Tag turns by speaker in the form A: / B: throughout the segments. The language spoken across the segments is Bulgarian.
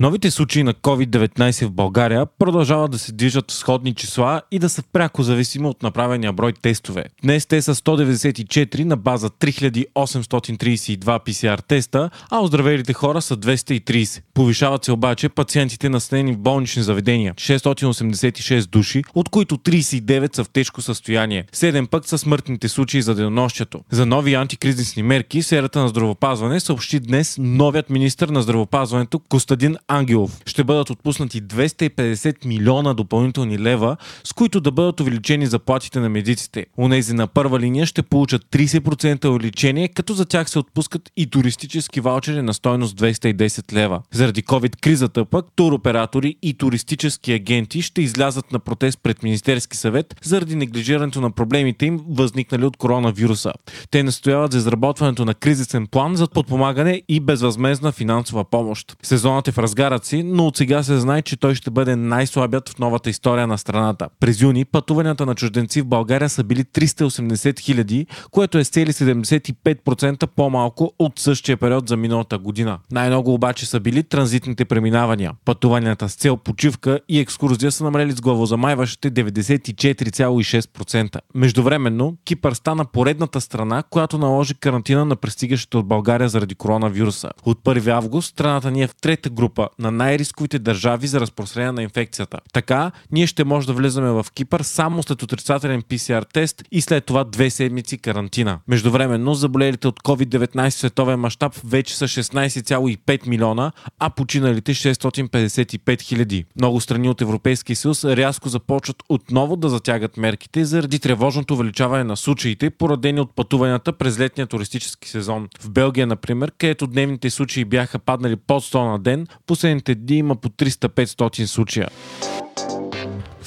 A: Новите случаи на COVID-19 в България продължават да се движат в сходни числа и да са пряко зависими от направения брой тестове. Днес те са 194 на база 3832 PCR теста, а оздравелите хора са 230. Повишават се обаче пациентите настанени в болнични заведения 686 души, от които 39 са в тежко състояние. 7 пък са смъртните случаи за денонощието. За нови антикризисни мерки сферата на здравопазване съобщи днес новият министр на здравопазването Костадин Ангелов. Ще бъдат отпуснати 250 милиона допълнителни лева, с които да бъдат увеличени заплатите на медиците. Унези на първа линия ще получат 30% увеличение, като за тях се отпускат и туристически ваучери на стойност 210 лева. Заради COVID-кризата пък туроператори и туристически агенти ще излязат на протест пред Министерски съвет заради неглижирането на проблемите им, възникнали от коронавируса. Те настояват за изработването на кризисен план за подпомагане и безвъзмезна финансова помощ. Сезонът е в разгарът си, но от сега се знае, че той ще бъде най-слабият в новата история на страната. През юни пътуванията на чужденци в България са били 380 хиляди, което е с цели 75% по-малко от същия период за миналата година. Най-много обаче са били транзитните преминавания. Пътуванията с цел почивка и екскурзия са намалели с главозамайващите 94,6%. Междувременно, Кипър стана поредната страна, която наложи карантина на пристигащите от България заради коронавируса. От 1 август страната ни е в трета група на най-рисковите държави за разпространение на инфекцията. Така, ние ще може да влизаме в Кипър само след отрицателен PCR тест и след това две седмици карантина. Междувременно, заболелите от COVID-19 в световен мащаб вече са 16,5 милиона, а починалите 655 хиляди. Много страни от Европейския съюз рязко започват отново да затягат мерките заради тревожното увеличаване на случаите, породени от пътуванията през летния туристически сезон. В Белгия, например, където дневните случаи бяха паднали под 100 на ден, последните дни има по 300-500 случая.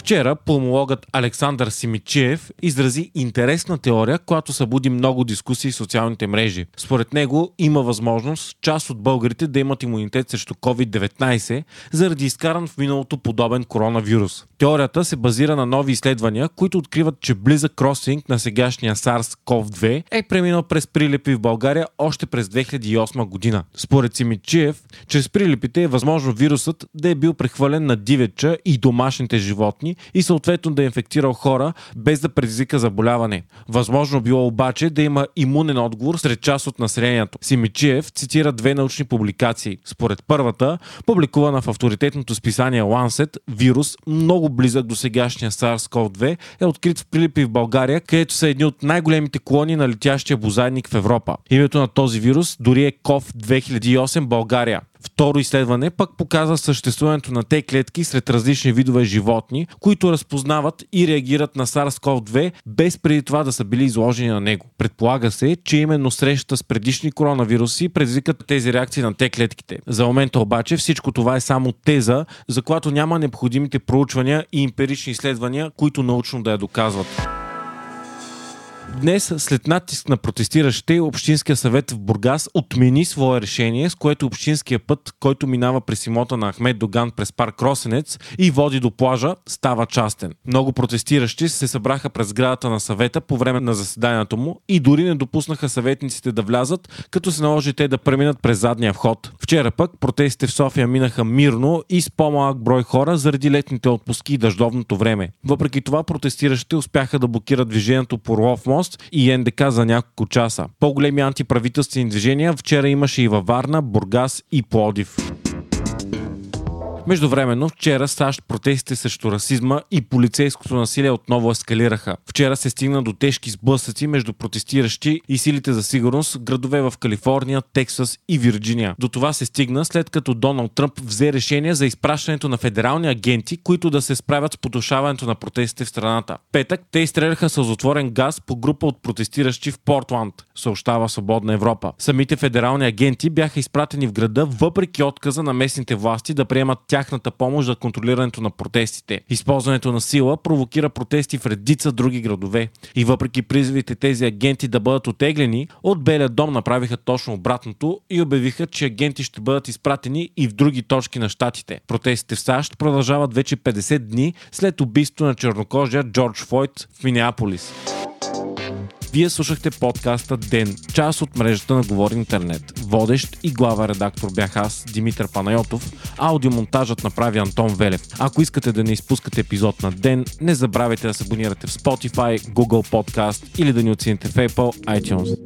A: Вчера пулмологът Александър Симичиев изрази интересна теория, която събуди много дискусии в социалните мрежи. Според него има възможност част от българите да имат имунитет срещу COVID-19 заради изкаран в миналото подобен коронавирус. Теорията се базира на нови изследвания, които откриват, че близък кросинг на сегашния SARS-CoV-2 е преминал през прилепи в България още през 2008 година. Според Симичиев, чрез прилепите е възможно вирусът да е бил прехвърлен на дивеча и домашните животни и съответно да е инфектирал хора без да предизвика заболяване. Възможно било обаче да има имунен отговор сред част от населението. Симичиев цитира две научни публикации. Според първата, публикувана в авторитетното списание Lancet, вирус много близък до сегашния SARS-CoV-2 е открит в Прилипи в България, където са едни от най-големите колонии на летящия бозайник в Европа. Името на този вирус дори е COV 2008 България. Второ изследване пък показва съществуването на те клетки сред различни видове животни, които разпознават и реагират на SARS-CoV-2 без преди това да са били изложени на него. Предполага се, че именно срещата с предишни коронавируси предизвикат тези реакции на те клетките. За момента обаче всичко това е само теза, за която няма необходимите проучвания и емпирични изследвания, които научно да я доказват. Днес, след натиск на протестиращите, Общинския съвет в Бургас отмени свое решение, с което Общинския път, който минава през имота на Ахмед Доган през парк Росенец и води до плажа, става частен. Много протестиращи се събраха през сградата на съвета по време на заседанието му и дори не допуснаха съветниците да влязат, като се наложи те да преминат през задния вход. Вчера пък протестите в София минаха мирно и с по-малък брой хора заради летните отпуски и дъждовното време. Въпреки това протестиращите успяха да блокират движението по Орлов мост и НДК за няколко часа. По-големи антиправителствени движения вчера имаше и във Варна, Бургас и Плодив. Междувременно, вчера САЩ протестите срещу расизма и полицейското насилие отново ескалираха. Вчера се стигна до тежки сблъсъци между протестиращи и силите за сигурност в градове в Калифорния, Тексас и Вирджиния. До това се стигна след като Доналд Тръмп взе решение за изпращането на федерални агенти, които да се справят с потушаването на протестите в страната. Петък те изстреляха сълзотворен газ по група от протестиращи в Портланд, съобщава Свободна Европа. Самите федерални агенти бяха изпратени в града въпреки отказа на местните власти да приемат тях тяхната помощ за контролирането на протестите. Използването на сила провокира протести в редица други градове. И въпреки призивите тези агенти да бъдат отеглени, от Белия дом направиха точно обратното и обявиха, че агенти ще бъдат изпратени и в други точки на щатите. Протестите в САЩ продължават вече 50 дни след убийството на чернокожия Джордж Фойд в Минеаполис. Вие слушахте подкаста Ден, част от мрежата на Говори Интернет. Водещ и глава редактор бях аз, Димитър Панайотов. Аудиомонтажът направи Антон Велев. Ако искате да не изпускате епизод на Ден, не забравяйте да се абонирате в Spotify, Google Podcast или да ни оцените в Apple iTunes.